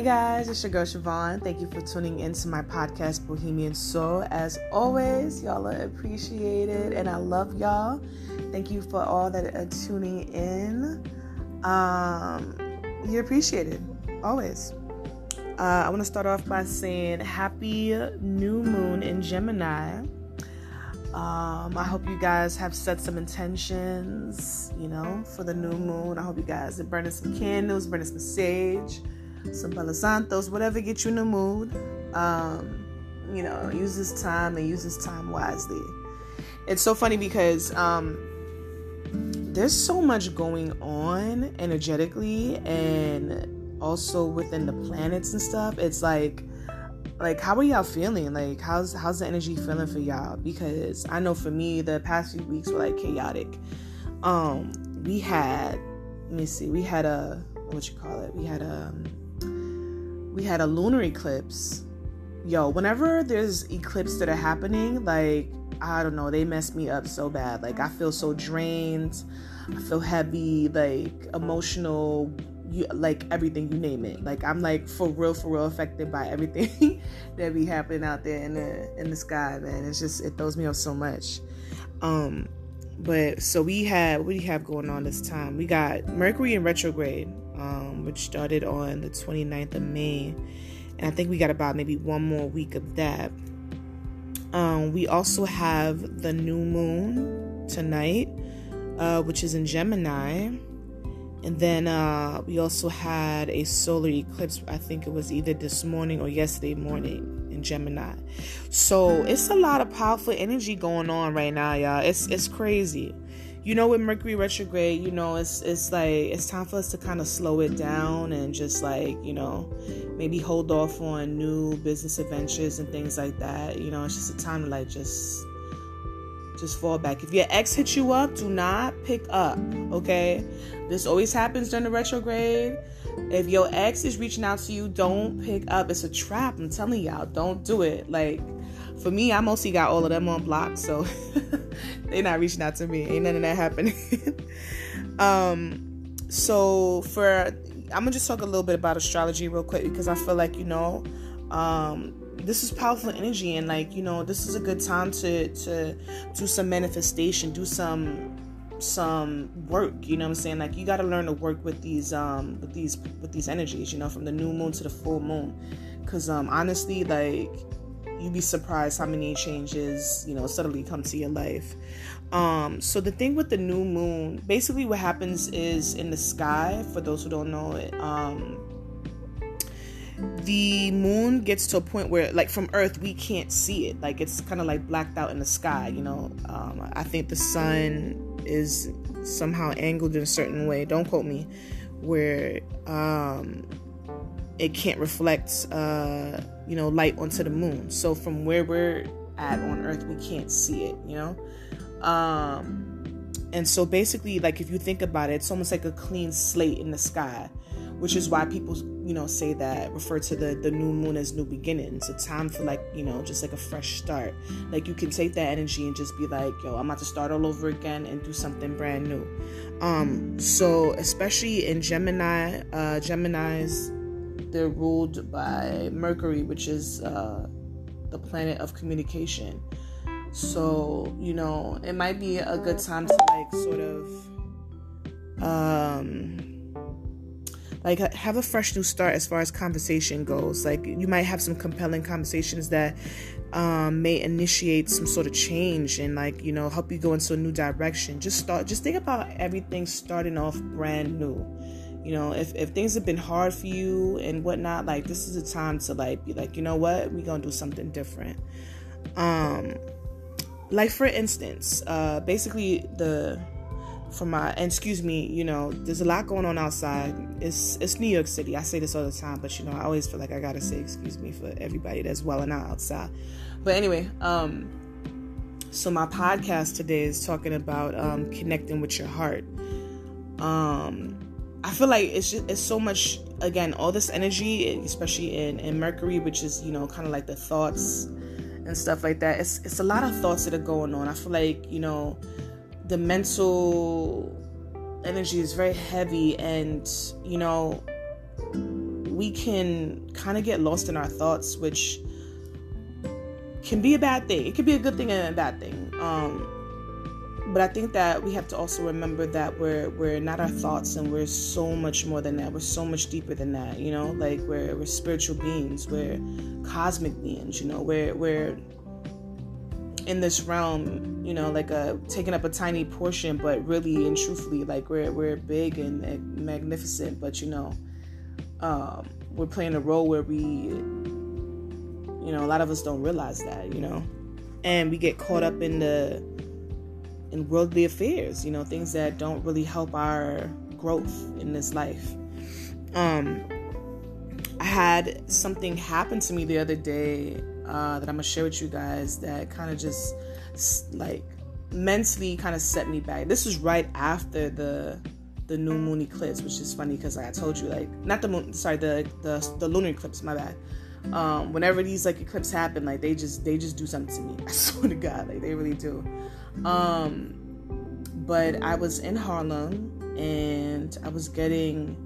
Hey guys, it's your girl Siobhan. Thank you for tuning into my podcast, Bohemian Soul. As always, y'all are appreciated and I love y'all. Thank you for all that are tuning in. Um, you're appreciated, always. Uh, I want to start off by saying happy new moon in Gemini. Um, I hope you guys have set some intentions, you know, for the new moon. I hope you guys are burning some candles, burning some sage some Palo Santos, whatever gets you in the mood. Um, you know, use this time and use this time wisely. It's so funny because um, there's so much going on energetically and also within the planets and stuff. It's like, like how are y'all feeling? Like how's how's the energy feeling for y'all? Because I know for me, the past few weeks were like chaotic. Um, we had, let me see, we had a what you call it? We had a um, we had a lunar eclipse. Yo, whenever there's eclipses that are happening, like I don't know, they mess me up so bad. Like I feel so drained. I feel heavy, like emotional, you, like everything you name it. Like I'm like for real, for real affected by everything that be happening out there in the in the sky, man. It's just it throws me off so much. Um, but so we have what do we have going on this time? We got Mercury in retrograde um, which started on the 29th of May. And I think we got about maybe one more week of that. Um, we also have the new moon tonight, uh, which is in Gemini. And then uh, we also had a solar eclipse. I think it was either this morning or yesterday morning in Gemini. So it's a lot of powerful energy going on right now, y'all. It's it's crazy. You know with mercury retrograde you know it's it's like it's time for us to kind of slow it down and just like you know maybe hold off on new business adventures and things like that. You know it's just a time to like just just fall back. If your ex hits you up do not pick up okay? This always happens during the retrograde if your ex is reaching out to you don't pick up it's a trap i'm telling y'all don't do it like for me i mostly got all of them on block so they're not reaching out to me. Ain't none of that happening. um, so for I'm gonna just talk a little bit about astrology real quick because I feel like you know, um, this is powerful energy and like you know this is a good time to to do some manifestation, do some some work you know what i'm saying? Like you got to learn to work with these um with these with these energies you know from the new moon to the full moon. Because um honestly like you'd be surprised how many changes you know suddenly come to your life. Um so the thing with the new moon basically what happens is in the sky for those who don't know it um the moon gets to a point where like from earth we can't see it. Like it's kind of like blacked out in the sky you know? Um, i think the sun is somehow angled in a certain way don't quote me where um it can't reflect uh, you know light onto the moon. So from where we're at on earth we can't see it you know? Um and so basically like if you think about it it's almost like a clean slate in the sky which is why people you know say that refer to the the new moon as new beginnings a time for like you know just like a fresh start like you can take that energy and just be like yo i'm about to start all over again and do something brand new um so especially in gemini uh gemini's they're ruled by Mercury, which is uh, the planet of communication. So, you know, it might be a good time to like sort of um like have a fresh new start as far as conversation goes. Like you might have some compelling conversations that um, may initiate some sort of change and like you know help you go into a new direction. Just start. Just think about everything starting off brand new you know if, if things have been hard for you and whatnot like this is a time to like be like you know what we're gonna do something different um like for instance uh basically the for my and excuse me you know there's a lot going on outside. It's it's new york city. I say this all the time but you know i always feel like i gotta say excuse me for everybody that's welling out outside. But anyway um so my podcast today is talking about um connecting with your heart. Um I feel like it's just it's so much again all this energy especially in in Mercury which is you know kind of like the thoughts and stuff like that. It's it's a lot of thoughts that are going on. I feel like you know the mental energy is very heavy and you know we can kind of get lost in our thoughts, which can be a bad thing. It could be a good thing and a bad thing. Um, but I think that we have to also remember that we're we're not our thoughts and we're so much more than that. We're so much deeper than that, you know, like we're we're spiritual beings, we're cosmic beings, you know, we're we're in this realm, you know, like a taking up a tiny portion, but really and truthfully, like we're we're big and, and magnificent, but you know, um, we're playing a role where we, you know, a lot of us don't realize that, you know, and we get caught up in the in worldly affairs, you know, things that don't really help our growth in this life. Um, I had something happen to me the other day uh, that I'm gonna share with you guys that kind of just like mentally kind of set me back. This was right after the the new moon eclipse, which is funny because like I told you, like not the moon, sorry, the the the lunar eclipse. My bad. Um, whenever these like eclipses happen, like they just they just do something to me. I swear to God, like they really do. Um, but I was in Harlem and I was getting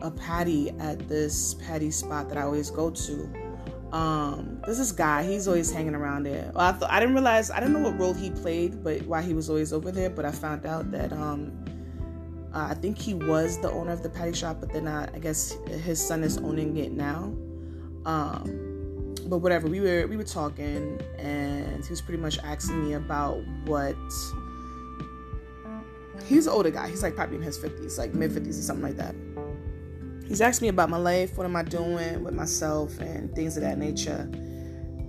a patty at this patty spot that I always go to. Um, there's this guy, he's always hanging around there. Well, I, th- I didn't realize, I didn't know what role he played, but why he was always over there. But I found out that um, uh, I think he was the owner of the patty shop, but then I, I guess his son is owning it now. Um, but whatever, we were we were talking, and he was pretty much asking me about what. He's an older guy. He's like probably in his fifties, like mid fifties or something like that he's asked me about my life, what am I doing with myself, and things of that nature.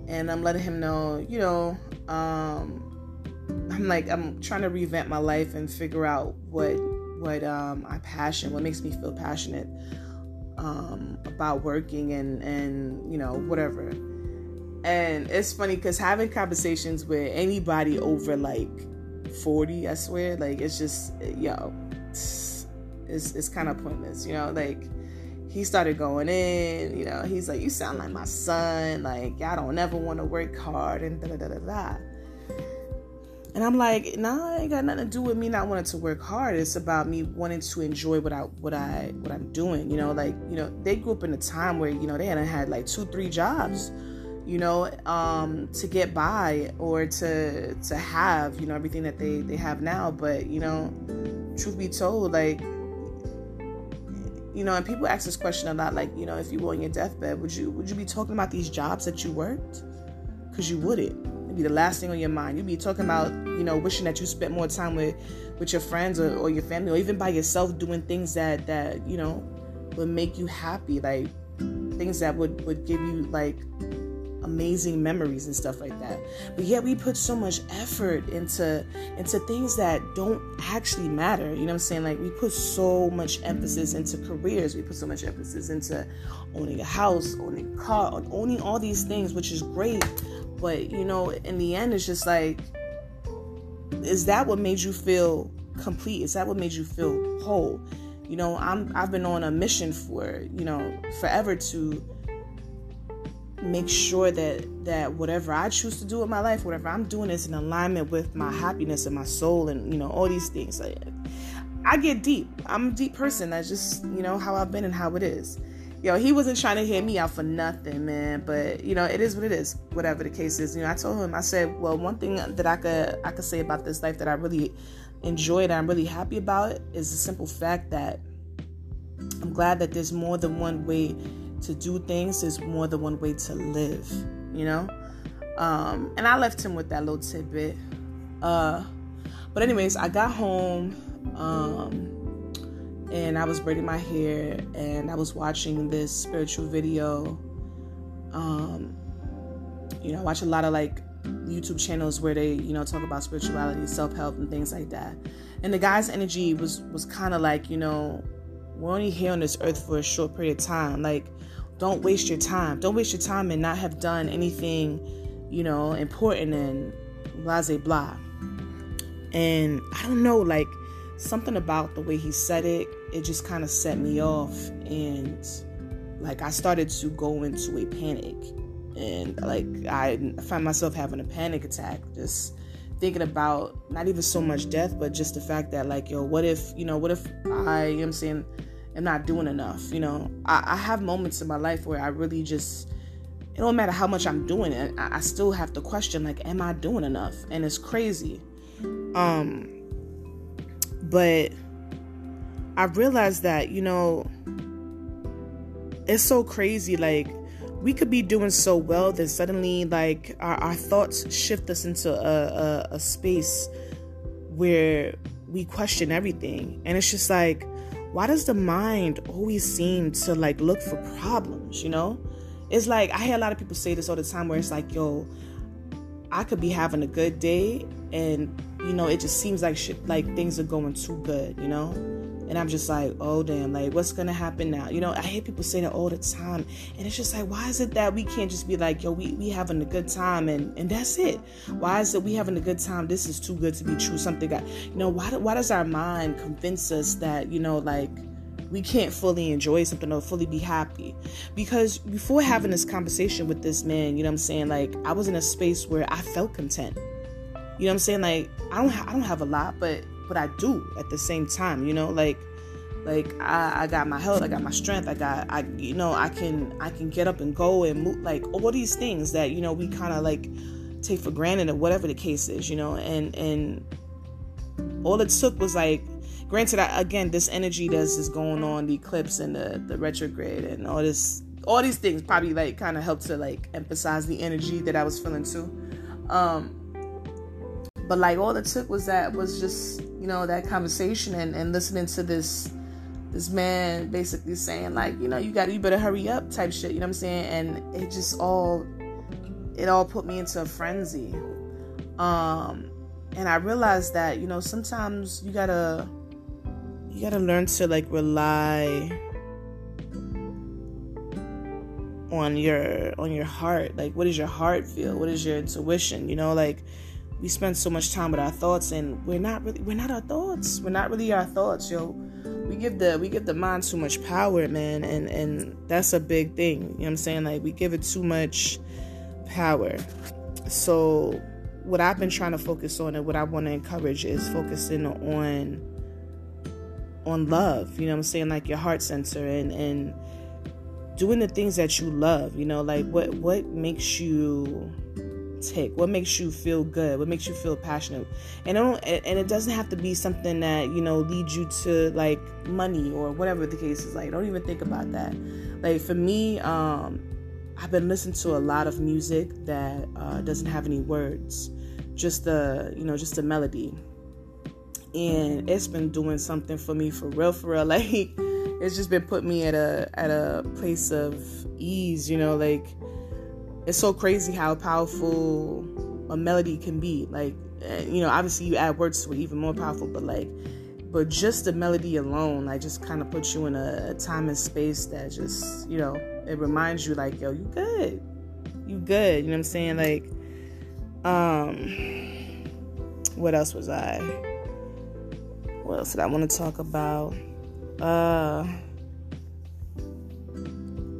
And I'm letting him know, you know, um, I'm like I'm trying to revamp my life and figure out what what um, I passion, what makes me feel passionate um, about working and and you know whatever. And it's funny because having conversations with anybody over like 40, I swear, like it's just yo, it's it's kind of pointless, you know, like he started going in, you know, he's like, You sound like my son, like, I don't ever want to work hard, and da da da da da. And I'm like, nah, it ain't got nothing to do with me not wanting to work hard. It's about me wanting to enjoy what I what I what I'm doing. You know, like, you know, they grew up in a time where, you know, they hadn't had like two, three jobs, you know, um, to get by or to to have, you know, everything that they, they have now. But, you know, truth be told, like you know, and people ask this question a lot, like, you know, if you were on your deathbed, would you would you be talking about these jobs that you worked? Because you wouldn't. It'd be the last thing on your mind. You'd be talking about, you know, wishing that you spent more time with with your friends or, or your family or even by yourself doing things that that, you know, would make you happy, like things that would would give you like amazing memories and stuff like that. But yet we put so much effort into into things that don't actually matter. You know what I'm saying? Like we put so much emphasis into careers. We put so much emphasis into owning a house, owning a car, owning all these things, which is great. But you know, in the end, it's just like, is that what made you feel complete? Is that what made you feel whole? You know, I'm I've been on a mission for you know forever to make sure that that whatever I choose to do with my life, whatever I'm doing is in alignment with my happiness and my soul and you know all these things. I get deep. I'm a deep person. That's just you know how I've been and how it is. Yo, he wasn't trying to hear me out for nothing, man. But you know, it is what it is. Whatever the case is, you know, I told him. I said, well, one thing that I could I could say about this life that I really enjoy that I'm really happy about is the simple fact that I'm glad that there's more than one way to do things, there's more than one way to live, you know? Um, and I left him with that little tidbit. Uh, but, anyways, I got home um, and I was braiding my hair and I was watching this spiritual video. Um, you know, I watch a lot of like YouTube channels where they, you know, talk about spirituality, self help, and things like that. And the guy's energy was was kind of like, you know, we're only here on this earth for a short period of time. Like, don't waste your time. Don't waste your time and not have done anything, you know, important and blah, blah, blah. And I don't know, like something about the way he said it, it just kind of set me off. And like I started to go into a panic. And like I find myself having a panic attack, just thinking about not even so much death, but just the fact that like, yo, what if, you know, what if I am saying am not doing enough. You know, I, I have moments in my life where I really just it don't matter how much I'm doing it, I, I still have to question like, am I doing enough? And it's crazy. Um, but I realized that you know it's so crazy. Like we could be doing so well, then suddenly like our, our thoughts shift us into a, a, a space where we question everything, and it's just like why does the mind always seem to like look for problems, you know? It's like I hear a lot of people say this all the time where it's like, yo, I could be having a good day and you know, it just seems like shit like things are going too good, you know? And I'm just like, oh damn, like what's gonna happen now? You know, I hear people say that all the time. And it's just like, why is it that we can't just be like, yo, we, we having a good time and, and that's it? Why is it we having a good time? This is too good to be true. Something got you know, why why does our mind convince us that, you know, like we can't fully enjoy something or fully be happy. Because before having this conversation with this man, you know what I'm saying? Like I was in a space where I felt content. You know what I'm saying? Like I don't ha- I don't have a lot, but but I do at the same time, you know, like like I, I got my health, I got my strength, I got I you know, I can I can get up and go and move like all these things that, you know, we kinda like take for granted or whatever the case is, you know, and and all it took was like granted I, again this energy that's is going on the eclipse and the the retrograde and all this all these things probably like kind of helped to like emphasize the energy that I was feeling too. Um but like all it took was that was just you know that conversation and, and listening to this this man basically saying like you know you got you better hurry up type shit you know what i'm saying? And it just all it all put me into a frenzy. Um and i realized that you know sometimes you gotta you gotta learn to like rely on your on your heart. Like what does your heart feel? What is your intuition? You know like we spend so much time with our thoughts and we're not really we're not our thoughts. We're not really our thoughts yo. We give the we give the mind too much power man and and that's a big thing. You know what i'm saying? Like we give it too much power. So what i've been trying to focus on and what i want to encourage is focusing on on love. You know what i'm saying? Like your heart center and and doing the things that you love you know? Like what what makes you tick? What makes you feel good? What makes you feel passionate? And it don't, and it doesn't have to be something that you know leads you to like money or whatever the case is. Like, don't even think about that. Like for me, um, I've been listening to a lot of music that uh, doesn't have any words, just the you know just the melody, and it's been doing something for me for real, for real. Like it's just been put me at a at a place of ease, you know, like it's so crazy how powerful a melody can be. Like, eh, you know, obviously you add words to it, even more powerful. But like, but just the melody alone, like, just kind of puts you in a, a time and space that just, you know, it reminds you, like, yo, you good, you good. You know what I'm saying? Like, um, what else was I? What else did I want to talk about? Uh,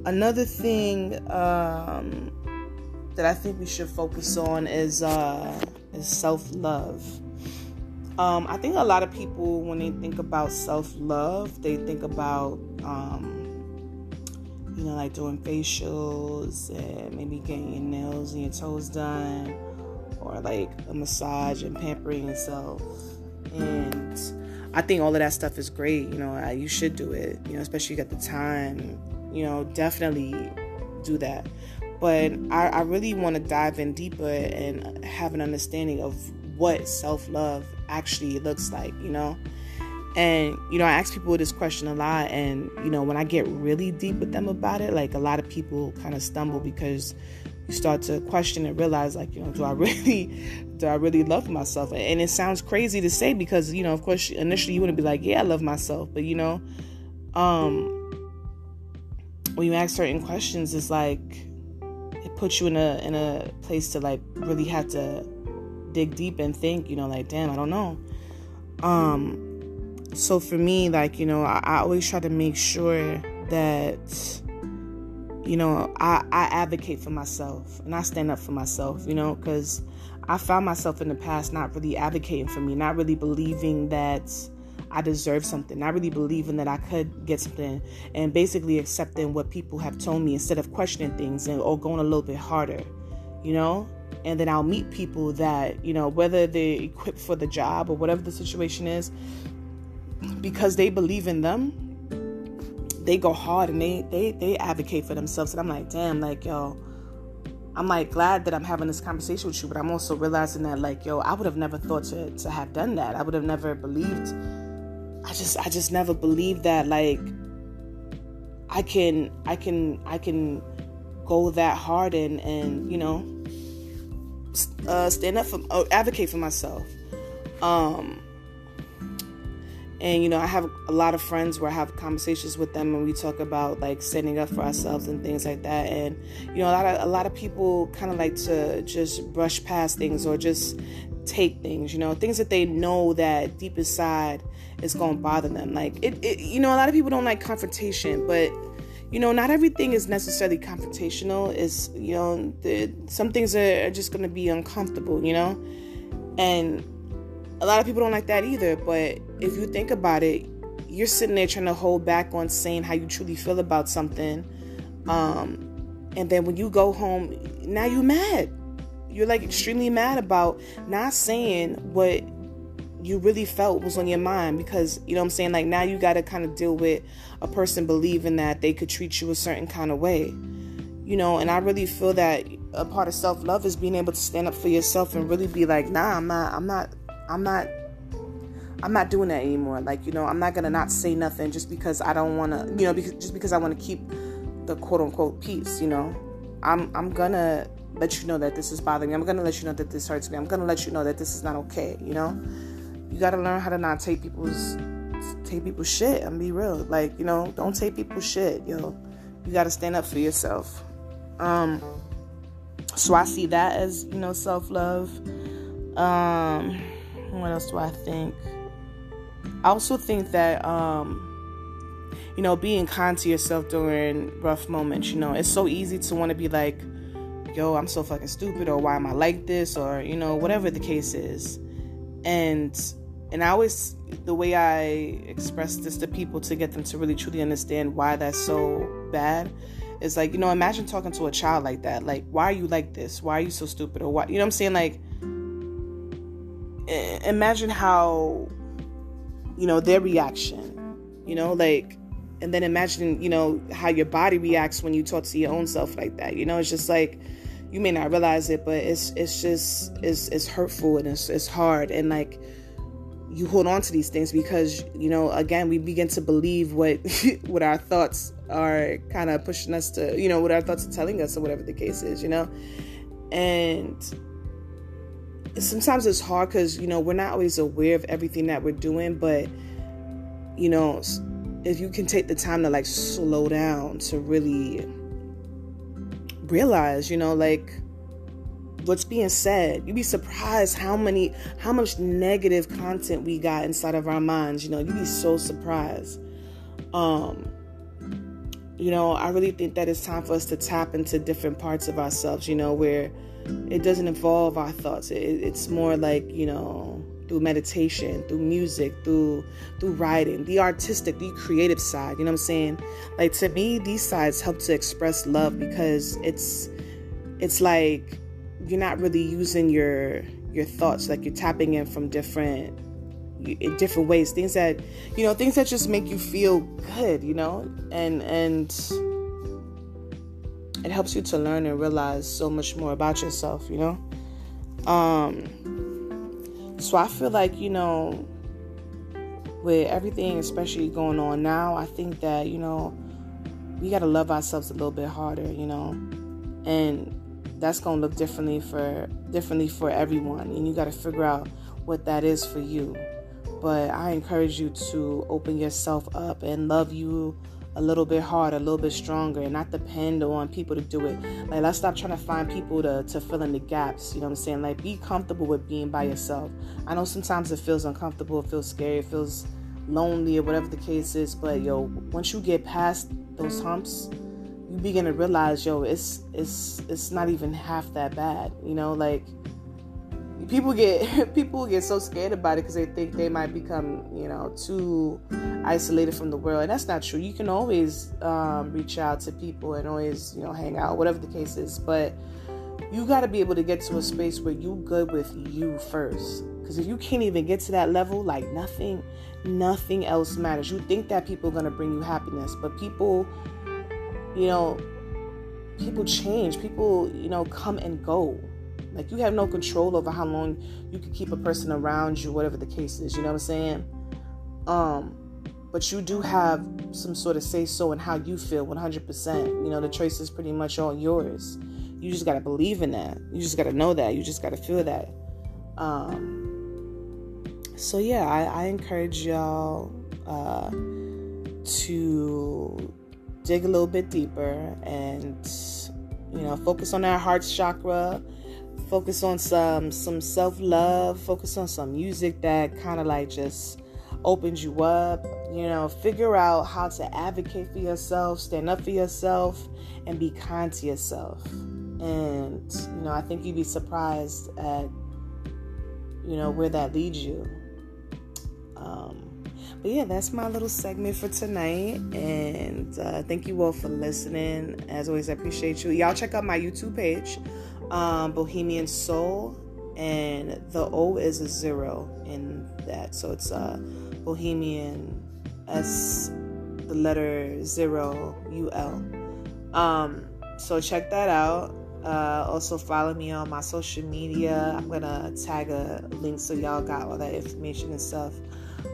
another thing um, that I think we should focus on is uh, is self love. Um, I think a lot of people, when they think about self love, they think about um, you know, like doing facials and maybe getting your nails and your toes done, or like a massage and pampering yourself. And I think all of that stuff is great. You know, you should do it. You know, especially you got the time. You know, definitely do that but I, I really want to dive in deeper and have an understanding of what self love actually looks like, you know. And you know, I ask people this question a lot, and you know, when I get really deep with them about it, like a lot of people kind of stumble because you start to question and realize, like, you know, do I really, do I really love myself? And it sounds crazy to say because you know, of course, initially you wouldn't be like, yeah, I love myself, but you know, um, when you ask certain questions, it's like it puts you in a in a place to like really have to dig deep and think, you know, like damn, I don't know. Um so for me, like, you know, I, I always try to make sure that you know, I, I advocate for myself and I stand up for myself, you know, because I found myself in the past not really advocating for me, not really believing that I deserve something, I really believe in that I could get something, and basically accepting what people have told me instead of questioning things and or going a little bit harder, you know. And then I'll meet people that you know whether they're equipped for the job or whatever the situation is, because they believe in them. They go hard and they they they advocate for themselves, and I'm like, damn, like yo I'm like glad that I'm having this conversation with you, but I'm also realizing that like, yo, I would have never thought to, to have done that. I would have never believed. I just I just never believed that like I can I can I can go that hard and and you know uh, stand up for uh, advocate for myself. Um, and you know i have a lot of friends where i have conversations with them and we talk about like standing up for ourselves and things like that and you know a lot of a lot of people kind of like to just brush past things or just take things you know things that they know that deep inside is going to bother them like it, it you know a lot of people don't like confrontation but you know not everything is necessarily confrontational is you know the, some things are just going to be uncomfortable you know and a lot of people don't like that either. But if you think about it, you're sitting there trying to hold back on saying how you truly feel about something. Um, and then when you go home, now you're mad. You're like extremely mad about not saying what you really felt was on your mind because you know I'm saying like now you got to kind of deal with a person believing that they could treat you a certain kind of way you know and I really feel that a part of self-love is being able to stand up for yourself and really be like nah I'm not I'm not I'm not I'm not doing that anymore. Like, you know, I'm not gonna not say nothing just because I don't wanna, you know, because just because I wanna keep the quote unquote peace, you know. I'm I'm gonna let you know that this is bothering me. I'm gonna let you know that this hurts me. I'm gonna let you know that this is not okay, you know? You gotta learn how to not take people's take people's shit and be real. Like, you know, don't take people's shit, yo. You gotta stand up for yourself. Um so I see that as, you know, self love. Um what else do I think? I also think that um, you know, being kind to yourself during rough moments, you know, it's so easy to want to be like, yo, I'm so fucking stupid or why am I like this or, you know, whatever the case is. And and I always the way I express this to people to get them to really truly understand why that's so bad is like, you know, imagine talking to a child like that. Like, why are you like this? Why are you so stupid? Or why you know what I'm saying? Like imagine how you know their reaction you know like and then imagine you know how your body reacts when you talk to your own self like that you know it's just like you may not realize it but it's it's just it's it's hurtful and it's, it's hard and like you hold on to these things because you know again we begin to believe what what our thoughts are kind of pushing us to you know what our thoughts are telling us or whatever the case is you know? And sometimes it's hard because you know we're not always aware of everything that we're doing but you know if you can take the time to like slow down to really realize you know like what's being said you'd be surprised how many how much negative content we got inside of our minds you know you'd be so surprised um you know i really think that it's time for us to tap into different parts of ourselves you know where it doesn't involve our thoughts. It, it's more like, you know, through meditation, through music, through through writing, the artistic, the creative side. You know what I'm saying? Like to me, these sides help to express love because it's it's like you're not really using your your thoughts. Like you're tapping in from different in different ways. Things that you know, things that just make you feel good. You know, and and it helps you to learn and realize so much more about yourself, you know? Um so I feel like, you know, with everything especially going on now, I think that, you know, we got to love ourselves a little bit harder, you know. And that's going to look differently for differently for everyone, and you got to figure out what that is for you. But I encourage you to open yourself up and love you a little bit harder, a little bit stronger, and not depend on people to do it. Like, let's stop trying to find people to, to fill in the gaps. You know what I'm saying? Like, be comfortable with being by yourself. I know sometimes it feels uncomfortable, it feels scary, it feels lonely, or whatever the case is. But yo, once you get past those humps, begin to realize, yo, it's it's it's not even half that bad. You know, like people get people get so scared about it because they think they might become you know too isolated from the world. And that's not true. You can always um, reach out to people and always you know hang out whatever the case is. But you got to be able to get to a space where you good with you first. Because if you can't even get to that level like nothing nothing else matters. You think that people are going to bring you happiness but people you know people change people you know come and go. Like you have no control over how long you can keep a person around you whatever the case is you know what i'm saying? Um but you do have some sort of say so in how you feel 100% you know the choice is pretty much all yours. You just got to believe in that. You just got to know that. You just got to feel that. Um so yeah i, I encourage y'all uh to dig a little bit deeper and you know focus on that heart chakra. Focus on some some self-love. Focus on some music that kind of like just opens you up. You know figure out how to advocate for yourself stand up for yourself and be kind to yourself. And you know i think you'd be surprised at you know where that leads you. Um but yeah, that's my little segment for tonight. And uh, thank you all for listening. As always, I appreciate you. Y'all check out my YouTube page, um, Bohemian Soul, and the O is a zero in that. So it's uh, Bohemian S, the letter zero U L. Um, so check that out. Uh, also follow me on my social media. I'm gonna tag a link so y'all got all that information and stuff.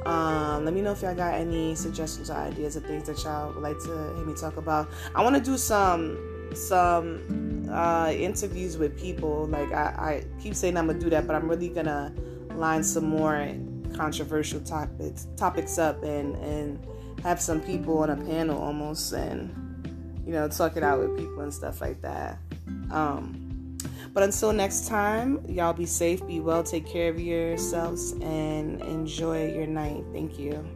Um, let me know if y'all got any suggestions or ideas of things that y'all would like to hear me talk about. I want to do some some uh, interviews with people. Like I, I keep saying I'm gonna do that, but I'm really gonna line some more controversial topics topics up and and have some people on a panel almost and you know talk it out with people and stuff like that. Um, but until next time, y'all be safe, be well, take care of yourselves, and enjoy your night. Thank you.